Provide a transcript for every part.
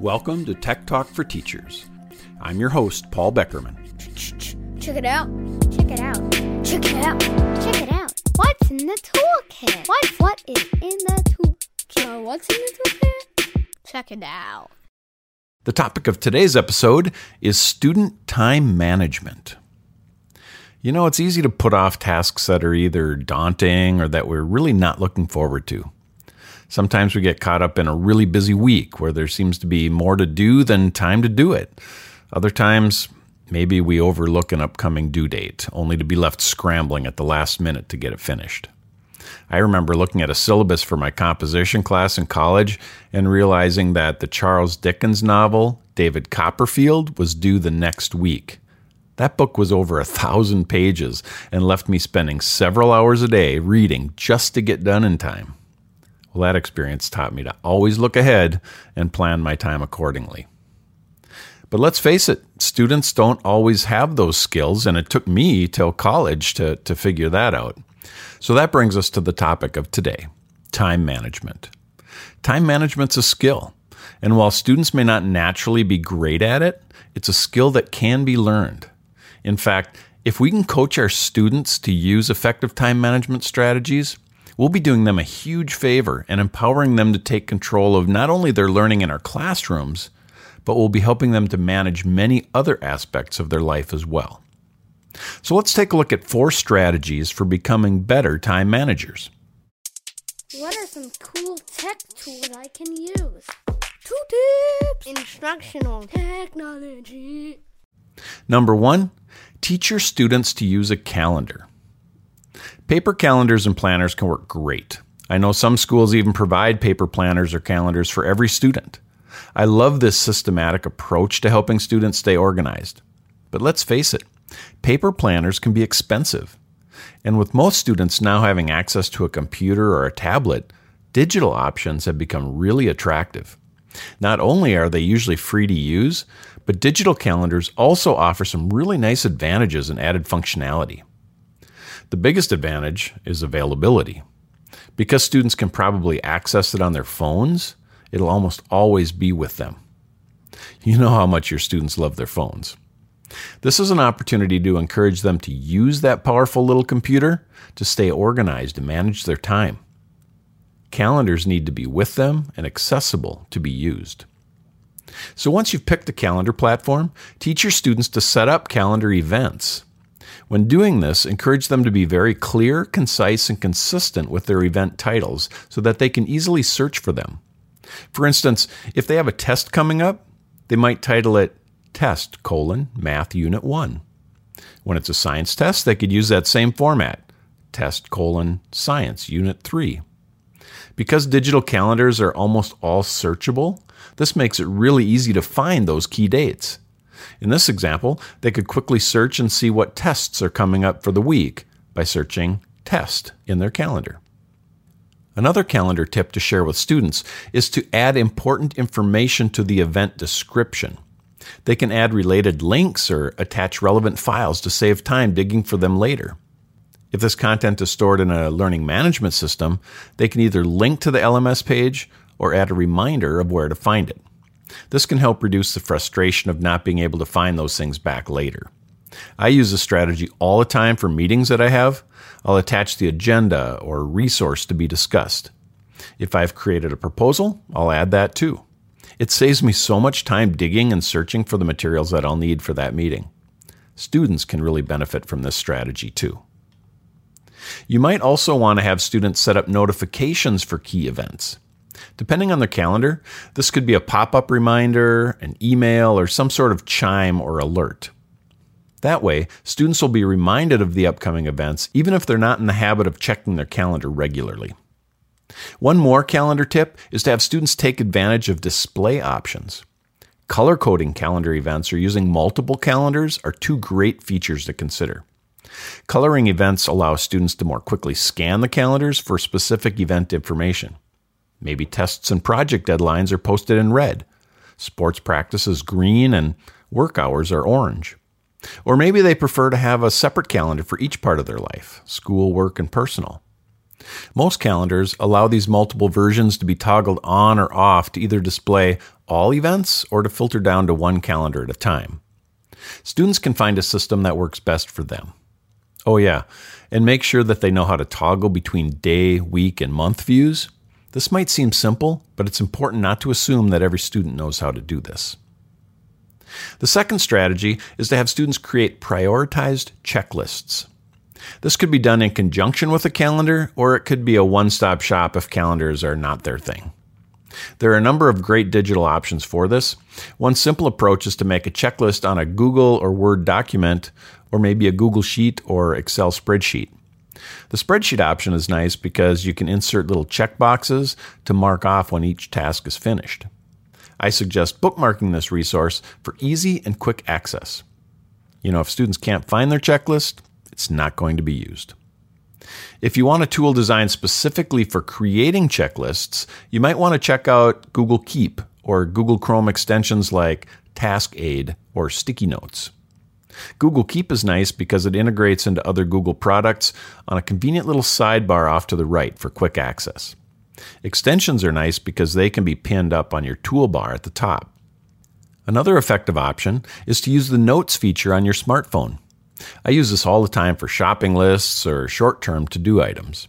Welcome to Tech Talk for Teachers. I'm your host, Paul Beckermann. Check it out. Check it out. Check it out. Check it out. What's in the toolkit? What what is in the toolkit? What's in the toolkit? Check it out. The topic of today's episode is student time management. You know, it's easy to put off tasks that are either daunting or that we're really not looking forward to. Sometimes we get caught up in a really busy week where there seems to be more to do than time to do it. Other times, maybe we overlook an upcoming due date, only to be left scrambling at the last minute to get it finished. I remember looking at a syllabus for my composition class in college and realizing that the Charles Dickens novel, David Copperfield, was due the next week. That book was over a thousand pages and left me spending several hours a day reading just to get done in time. Well, that experience taught me to always look ahead and plan my time accordingly. But let's face it, students don't always have those skills, and it took me till college to, to figure that out. So that brings us to the topic of today time management. Time management's a skill, and while students may not naturally be great at it, it's a skill that can be learned. In fact, if we can coach our students to use effective time management strategies, we'll be doing them a huge favor and empowering them to take control of not only their learning in our classrooms, but we'll be helping them to manage many other aspects of their life as well. So let's take a look at four strategies for becoming better time managers. What are some cool tech tools I can use? Two tips. Instructional technology. Number one, teach your students to use a calendar. Paper calendars and planners can work great. I know some schools even provide paper planners or calendars for every student. I love this systematic approach to helping students stay organized. But let's face it, paper planners can be expensive. And with most students now having access to a computer or a tablet, digital options have become really attractive. Not only are they usually free to use, but digital calendars also offer some really nice advantages and added functionality. The biggest advantage is availability. Because students can probably access it on their phones, it'll almost always be with them. You know how much your students love their phones. This is an opportunity to encourage them to use that powerful little computer to stay organized and manage their time. Calendars need to be with them and accessible to be used. So once you've picked a calendar platform, teach your students to set up calendar events. When doing this, encourage them to be very clear, concise, and consistent with their event titles so that they can easily search for them. For instance, if they have a test coming up, they might title it Test colon Math Unit 1. When it's a science test, they could use that same format Test colon Science Unit 3. Because digital calendars are almost all searchable, this makes it really easy to find those key dates. In this example, they could quickly search and see what tests are coming up for the week by searching test in their calendar. Another calendar tip to share with students is to add important information to the event description. They can add related links or attach relevant files to save time digging for them later. If this content is stored in a learning management system, they can either link to the LMS page or add a reminder of where to find it. This can help reduce the frustration of not being able to find those things back later. I use this strategy all the time for meetings that I have. I'll attach the agenda or resource to be discussed. If I've created a proposal, I'll add that too. It saves me so much time digging and searching for the materials that I'll need for that meeting. Students can really benefit from this strategy too. You might also want to have students set up notifications for key events. Depending on their calendar, this could be a pop up reminder, an email, or some sort of chime or alert. That way, students will be reminded of the upcoming events even if they're not in the habit of checking their calendar regularly. One more calendar tip is to have students take advantage of display options. Color coding calendar events or using multiple calendars are two great features to consider. Coloring events allow students to more quickly scan the calendars for specific event information. Maybe tests and project deadlines are posted in red, sports practice is green, and work hours are orange. Or maybe they prefer to have a separate calendar for each part of their life school, work, and personal. Most calendars allow these multiple versions to be toggled on or off to either display all events or to filter down to one calendar at a time. Students can find a system that works best for them. Oh, yeah, and make sure that they know how to toggle between day, week, and month views. This might seem simple, but it's important not to assume that every student knows how to do this. The second strategy is to have students create prioritized checklists. This could be done in conjunction with a calendar, or it could be a one stop shop if calendars are not their thing. There are a number of great digital options for this. One simple approach is to make a checklist on a Google or Word document, or maybe a Google Sheet or Excel spreadsheet. The spreadsheet option is nice because you can insert little checkboxes to mark off when each task is finished. I suggest bookmarking this resource for easy and quick access. You know, if students can't find their checklist, it's not going to be used. If you want a tool designed specifically for creating checklists, you might want to check out Google Keep or Google Chrome extensions like TaskAid or Sticky Notes. Google Keep is nice because it integrates into other Google products on a convenient little sidebar off to the right for quick access. Extensions are nice because they can be pinned up on your toolbar at the top. Another effective option is to use the Notes feature on your smartphone. I use this all the time for shopping lists or short term to do items.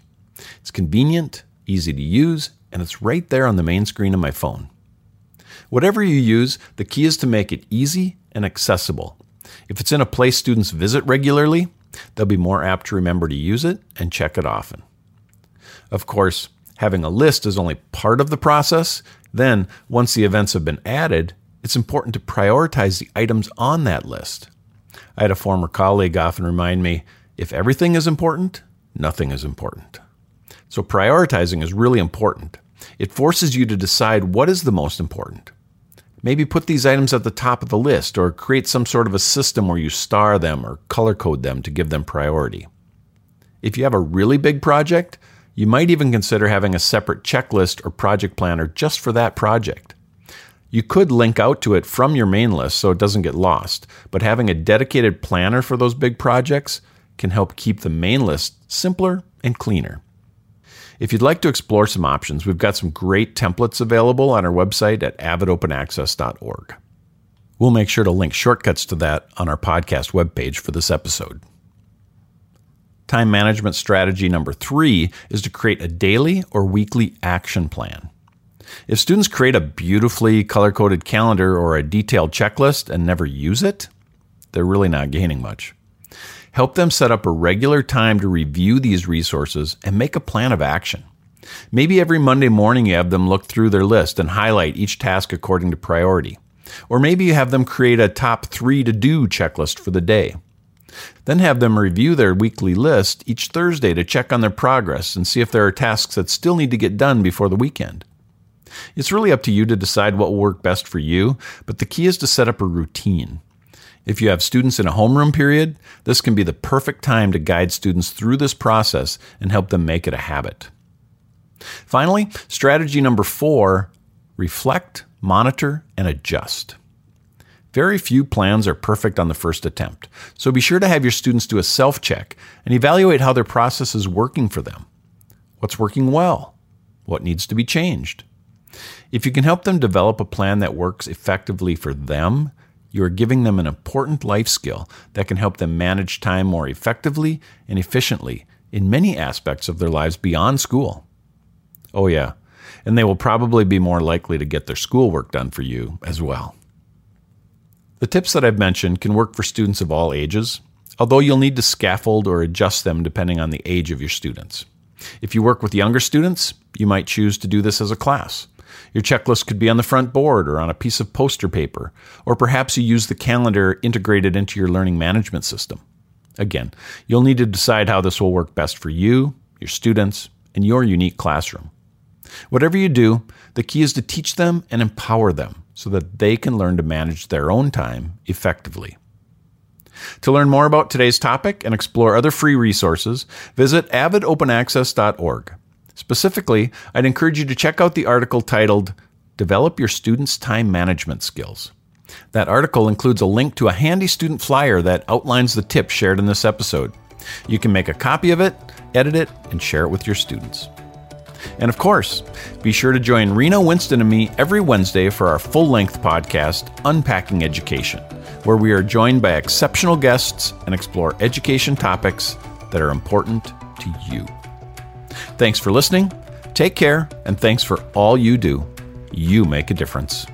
It's convenient, easy to use, and it's right there on the main screen of my phone. Whatever you use, the key is to make it easy and accessible. If it's in a place students visit regularly, they'll be more apt to remember to use it and check it often. Of course, having a list is only part of the process. Then, once the events have been added, it's important to prioritize the items on that list. I had a former colleague often remind me if everything is important, nothing is important. So prioritizing is really important. It forces you to decide what is the most important. Maybe put these items at the top of the list or create some sort of a system where you star them or color code them to give them priority. If you have a really big project, you might even consider having a separate checklist or project planner just for that project. You could link out to it from your main list so it doesn't get lost, but having a dedicated planner for those big projects can help keep the main list simpler and cleaner. If you'd like to explore some options, we've got some great templates available on our website at avidopenaccess.org. We'll make sure to link shortcuts to that on our podcast webpage for this episode. Time management strategy number three is to create a daily or weekly action plan. If students create a beautifully color coded calendar or a detailed checklist and never use it, they're really not gaining much. Help them set up a regular time to review these resources and make a plan of action. Maybe every Monday morning you have them look through their list and highlight each task according to priority. Or maybe you have them create a top three to do checklist for the day. Then have them review their weekly list each Thursday to check on their progress and see if there are tasks that still need to get done before the weekend. It's really up to you to decide what will work best for you, but the key is to set up a routine. If you have students in a homeroom period, this can be the perfect time to guide students through this process and help them make it a habit. Finally, strategy number four reflect, monitor, and adjust. Very few plans are perfect on the first attempt, so be sure to have your students do a self check and evaluate how their process is working for them. What's working well? What needs to be changed? If you can help them develop a plan that works effectively for them, you are giving them an important life skill that can help them manage time more effectively and efficiently in many aspects of their lives beyond school. Oh, yeah, and they will probably be more likely to get their schoolwork done for you as well. The tips that I've mentioned can work for students of all ages, although you'll need to scaffold or adjust them depending on the age of your students. If you work with younger students, you might choose to do this as a class. Your checklist could be on the front board or on a piece of poster paper, or perhaps you use the calendar integrated into your learning management system. Again, you'll need to decide how this will work best for you, your students, and your unique classroom. Whatever you do, the key is to teach them and empower them so that they can learn to manage their own time effectively. To learn more about today's topic and explore other free resources, visit avidopenaccess.org. Specifically, I'd encourage you to check out the article titled Develop Your Students' Time Management Skills. That article includes a link to a handy student flyer that outlines the tips shared in this episode. You can make a copy of it, edit it, and share it with your students. And of course, be sure to join Rena Winston and me every Wednesday for our full length podcast, Unpacking Education, where we are joined by exceptional guests and explore education topics that are important to you. Thanks for listening. Take care, and thanks for all you do. You make a difference.